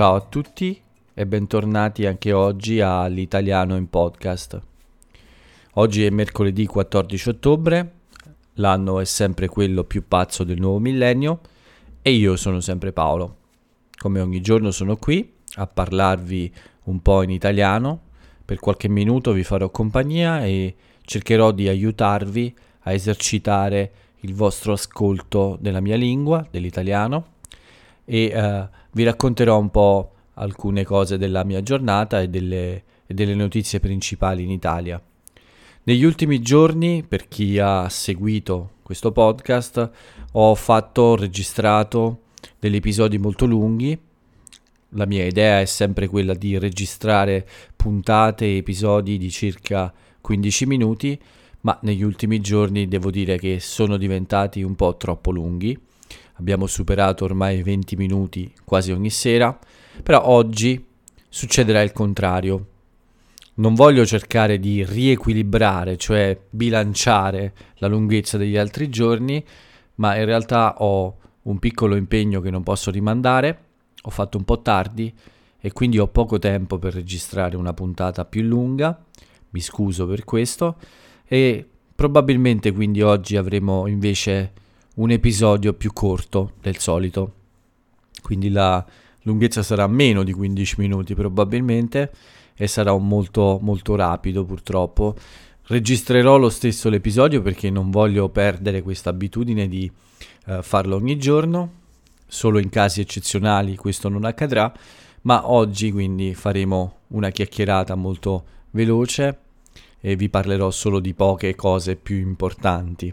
Ciao a tutti e bentornati anche oggi all'Italiano in podcast. Oggi è mercoledì 14 ottobre, l'anno è sempre quello più pazzo del nuovo millennio e io sono sempre Paolo. Come ogni giorno sono qui a parlarvi un po' in italiano, per qualche minuto vi farò compagnia e cercherò di aiutarvi a esercitare il vostro ascolto della mia lingua, dell'italiano e uh, vi racconterò un po' alcune cose della mia giornata e delle, e delle notizie principali in Italia. Negli ultimi giorni, per chi ha seguito questo podcast, ho fatto, ho registrato degli episodi molto lunghi. La mia idea è sempre quella di registrare puntate e episodi di circa 15 minuti, ma negli ultimi giorni devo dire che sono diventati un po' troppo lunghi abbiamo superato ormai 20 minuti quasi ogni sera, però oggi succederà il contrario. Non voglio cercare di riequilibrare, cioè bilanciare la lunghezza degli altri giorni, ma in realtà ho un piccolo impegno che non posso rimandare, ho fatto un po' tardi e quindi ho poco tempo per registrare una puntata più lunga, mi scuso per questo, e probabilmente quindi oggi avremo invece un episodio più corto del solito. Quindi la lunghezza sarà meno di 15 minuti probabilmente e sarà un molto molto rapido purtroppo. Registrerò lo stesso l'episodio perché non voglio perdere questa abitudine di uh, farlo ogni giorno. Solo in casi eccezionali questo non accadrà, ma oggi quindi faremo una chiacchierata molto veloce e vi parlerò solo di poche cose più importanti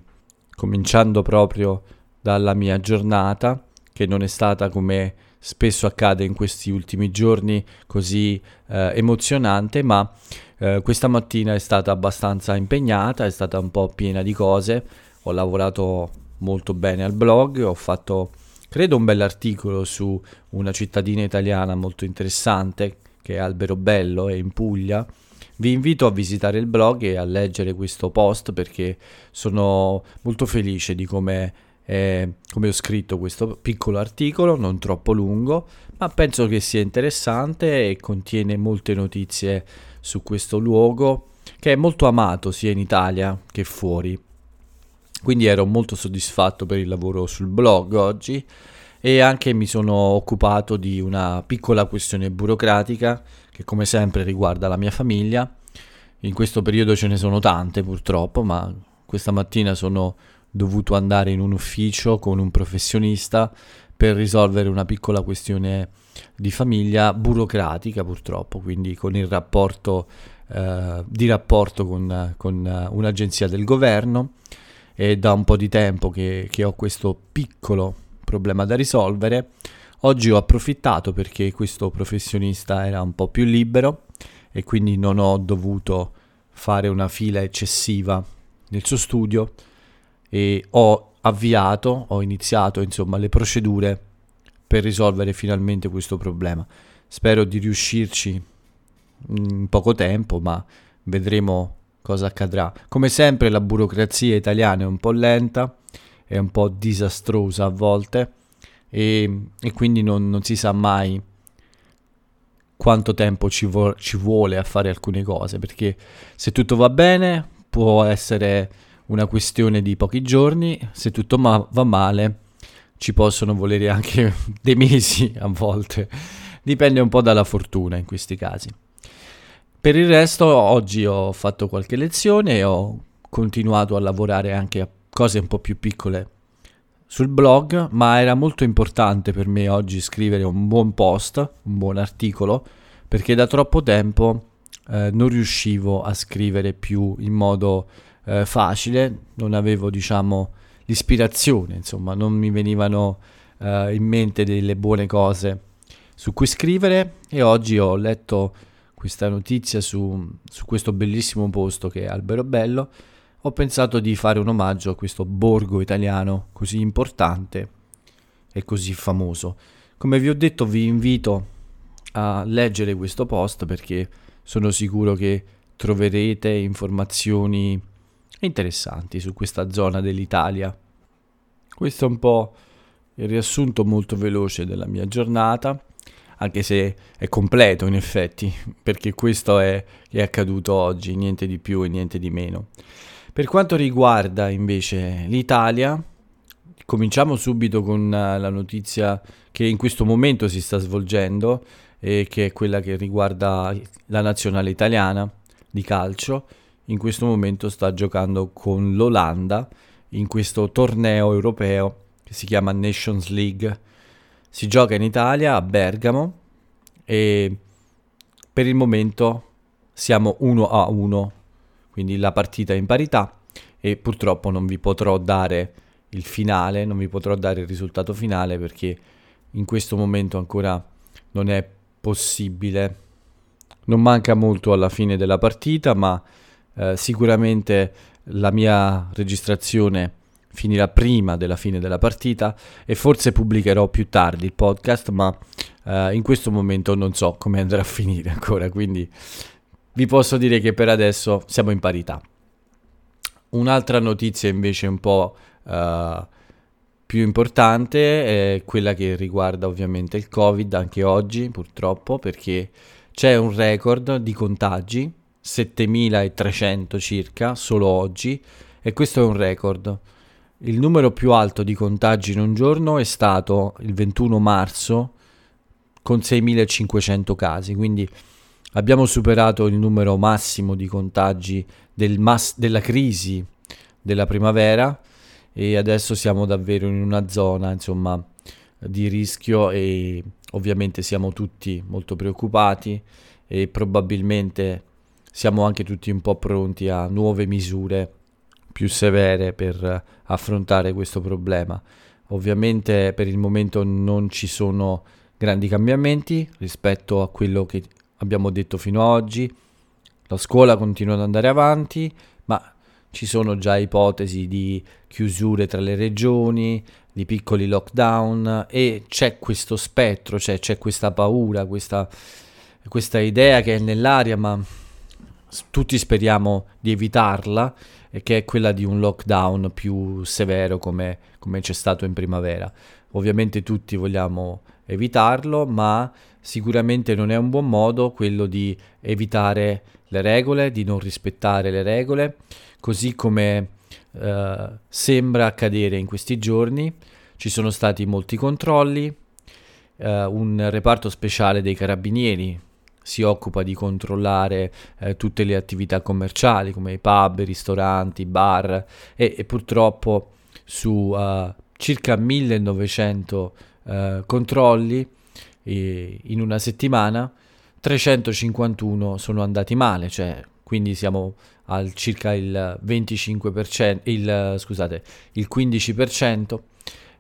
cominciando proprio dalla mia giornata, che non è stata come spesso accade in questi ultimi giorni così eh, emozionante, ma eh, questa mattina è stata abbastanza impegnata, è stata un po' piena di cose, ho lavorato molto bene al blog, ho fatto credo un bell'articolo su una cittadina italiana molto interessante che è Alberobello, è in Puglia, vi invito a visitare il blog e a leggere questo post perché sono molto felice di come, eh, come ho scritto questo piccolo articolo, non troppo lungo, ma penso che sia interessante e contiene molte notizie su questo luogo che è molto amato sia in Italia che fuori. Quindi ero molto soddisfatto per il lavoro sul blog oggi e anche mi sono occupato di una piccola questione burocratica che come sempre riguarda la mia famiglia. In questo periodo ce ne sono tante purtroppo, ma questa mattina sono dovuto andare in un ufficio con un professionista per risolvere una piccola questione di famiglia burocratica purtroppo, quindi con il rapporto eh, di rapporto con, con, un'agenzia del governo. È da un po' di tempo che, che ho questo piccolo problema da risolvere. Oggi ho approfittato perché questo professionista era un po' più libero e quindi non ho dovuto fare una fila eccessiva nel suo studio e ho avviato, ho iniziato insomma le procedure per risolvere finalmente questo problema. Spero di riuscirci in poco tempo, ma vedremo cosa accadrà. Come sempre la burocrazia italiana è un po' lenta è un po' disastrosa a volte e, e quindi non, non, si sa mai quanto tempo ci, vo- ci vuole a fare alcune cose perché se tutto va bene può essere una questione di pochi giorni, se tutto ma- va male ci possono volere anche dei mesi a volte, dipende un po' dalla fortuna in questi casi. Per il resto oggi ho fatto qualche lezione e ho continuato a lavorare anche cose un po' più piccole sul blog, ma era molto importante per me oggi scrivere un buon post, un buon articolo, perché da troppo tempo eh, non riuscivo a scrivere più in modo eh, facile, non avevo diciamo l'ispirazione, insomma, non mi venivano eh, in mente delle buone cose su cui scrivere e oggi ho letto questa notizia su, su questo bellissimo posto che è Albero Bello ho pensato di fare un omaggio a questo borgo italiano così importante e così famoso. Come vi ho detto vi invito a leggere questo post perché sono sicuro che troverete informazioni interessanti su questa zona dell'Italia. Questo è un po' il riassunto molto veloce della mia giornata. anche se è completo in effetti, perché questo è, è accaduto oggi, niente di più e niente di meno. Per quanto riguarda invece l'Italia, cominciamo subito con eh, la notizia che in questo momento si sta svolgendo e che è quella che riguarda la nazionale italiana di calcio. In questo momento sta giocando con l'Olanda in questo torneo europeo che si chiama Nations League. Si gioca in Italia, a Bergamo, e per il momento siamo 1 a 1 quindi la partita è in parità e purtroppo non vi potrò dare il finale, non vi potrò dare il risultato finale perché in questo momento ancora non è possibile. Non manca molto alla fine della partita, ma eh, sicuramente la mia registrazione finirà prima della fine della partita e forse pubblicherò più tardi il podcast, ma eh, in questo momento non so come andrà a finire ancora, quindi vi posso dire che per adesso siamo in parità. Un'altra notizia invece un po' uh, più importante è quella che riguarda ovviamente il Covid anche oggi purtroppo perché c'è un record di contagi, 7300 circa solo oggi e questo è un record. Il numero più alto di contagi in un giorno è stato il 21 marzo con 6500 casi, quindi Abbiamo superato il numero massimo di contagi del mass- della crisi della primavera e adesso siamo davvero in una zona insomma, di rischio e ovviamente siamo tutti molto preoccupati e probabilmente siamo anche tutti un po' pronti a nuove misure più severe per affrontare questo problema. Ovviamente per il momento non ci sono grandi cambiamenti rispetto a quello che abbiamo detto fino ad oggi, la scuola continua ad andare avanti, ma ci sono già ipotesi di chiusure tra le regioni, di piccoli lockdown e c'è questo spettro, cioè c'è questa paura, questa, questa idea che è nell'aria, ma tutti speriamo di evitarla, e che è quella di un lockdown più severo come, come c'è stato in primavera. Ovviamente tutti vogliamo evitarlo, ma sicuramente non è un buon modo quello di evitare le regole, di non rispettare le regole, così come eh, sembra accadere in questi giorni. Ci sono stati molti controlli, eh, un reparto speciale dei carabinieri si occupa di controllare eh, tutte le attività commerciali come i pub, i ristoranti, i bar e, e purtroppo su uh, circa 1900 uh, controlli in una settimana 351 sono andati male, cioè quindi siamo al circa il 25%, il, scusate, il 15%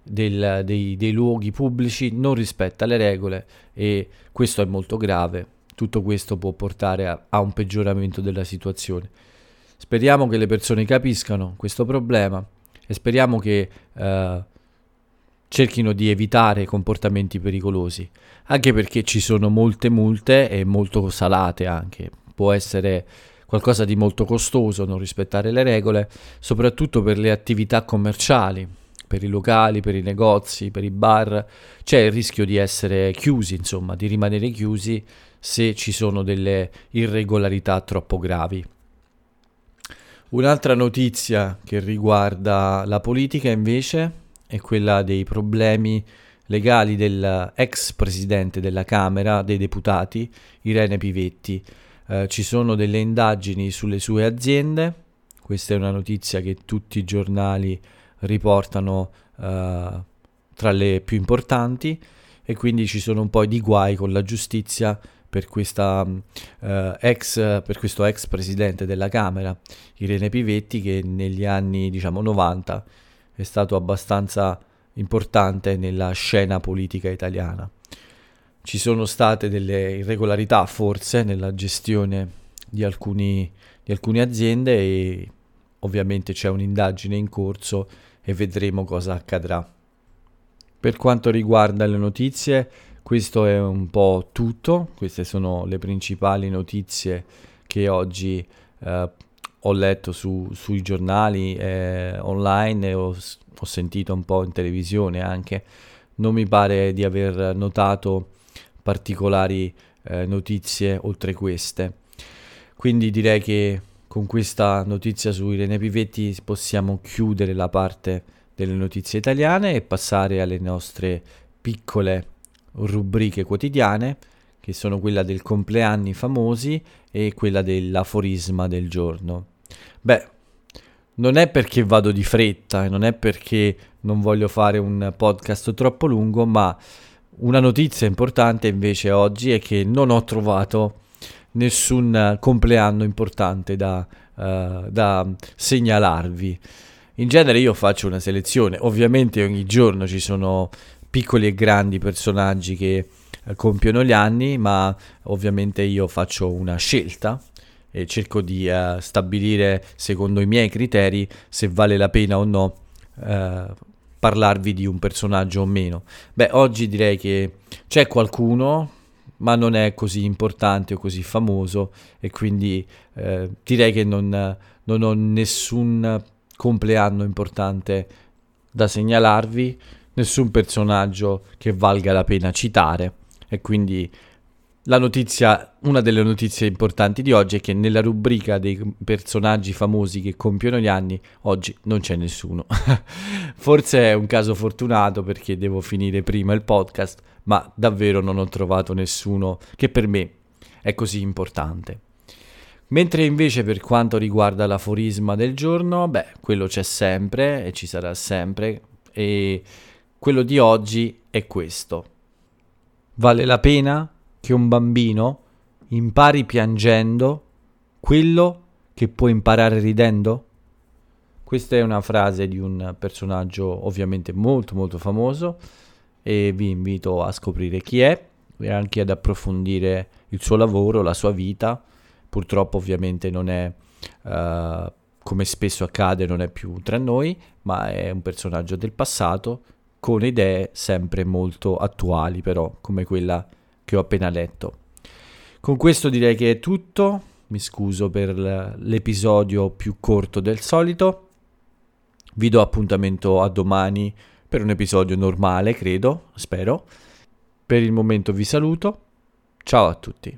del, dei, dei luoghi pubblici non rispetta le regole e questo è molto grave. Tutto questo può portare a, a un peggioramento della situazione. Speriamo che le persone capiscano questo problema e speriamo che uh, cerchino di evitare comportamenti pericolosi, anche perché ci sono molte multe e molto salate anche. Può essere qualcosa di molto costoso non rispettare le regole, soprattutto per le attività commerciali, per i locali, per i negozi, per i bar. C'è il rischio di essere chiusi, insomma, di rimanere chiusi se ci sono delle irregolarità troppo gravi. Un'altra notizia che riguarda la politica invece è quella dei problemi legali dell'ex presidente della Camera dei Deputati, Irene Pivetti. Eh, ci sono delle indagini sulle sue aziende, questa è una notizia che tutti i giornali riportano eh, tra le più importanti e quindi ci sono un po' di guai con la giustizia per, questa, uh, ex, per questo ex presidente della Camera, Irene Pivetti, che negli anni diciamo, 90 è stato abbastanza importante nella scena politica italiana. Ci sono state delle irregolarità forse nella gestione di, alcuni, di alcune aziende e ovviamente c'è un'indagine in corso e vedremo cosa accadrà. Per quanto riguarda le notizie, questo è un po' tutto, queste sono le principali notizie che oggi eh, ho letto su, sui giornali eh, online e ho, ho, sentito un po' in televisione anche. Non mi pare di aver notato particolari eh, notizie oltre queste. Quindi direi che con questa notizia su Irene Pivetti possiamo chiudere la parte delle notizie italiane e passare alle nostre piccole rubriche quotidiane che sono quella del compleanni famosi e quella dell'aforisma del giorno. Beh, non è perché vado di fretta e non è perché non voglio fare un podcast troppo lungo, ma una notizia importante invece oggi è che non ho trovato nessun compleanno importante da, uh, da segnalarvi. In genere io faccio una selezione, ovviamente ogni giorno ci sono piccoli e grandi personaggi che eh, compiono gli anni, ma ovviamente io faccio una scelta e cerco di uh, stabilire secondo i miei criteri se vale la pena o no uh, parlarvi di un personaggio o meno. Beh, oggi direi che c'è qualcuno, ma non è così importante o così famoso e quindi uh, direi che non, non ho nessun compleanno importante da segnalarvi, nessun personaggio che valga la pena citare. E quindi la notizia, una delle notizie importanti di oggi è che nella rubrica dei personaggi famosi che compiono gli anni, oggi non c'è nessuno. Forse è un caso fortunato perché devo finire prima il podcast, ma davvero non ho trovato nessuno che per me è così importante. Mentre invece per quanto riguarda l'aforisma del giorno, beh, quello c'è sempre e ci sarà sempre e quello di oggi è questo. Vale la pena che un bambino impari piangendo quello che può imparare ridendo? Questa è una frase di un personaggio ovviamente molto molto famoso e vi invito a scoprire chi è e anche ad approfondire il suo lavoro, la sua vita. Purtroppo ovviamente non è uh, come spesso accade, non è più tra noi, ma è un personaggio del passato con idee sempre molto attuali, però, come quella che ho appena letto. Con questo direi che è tutto. Mi scuso per l'episodio più corto del solito. Vi do appuntamento a domani per un episodio normale, credo, spero. Per il momento vi saluto. Ciao a tutti.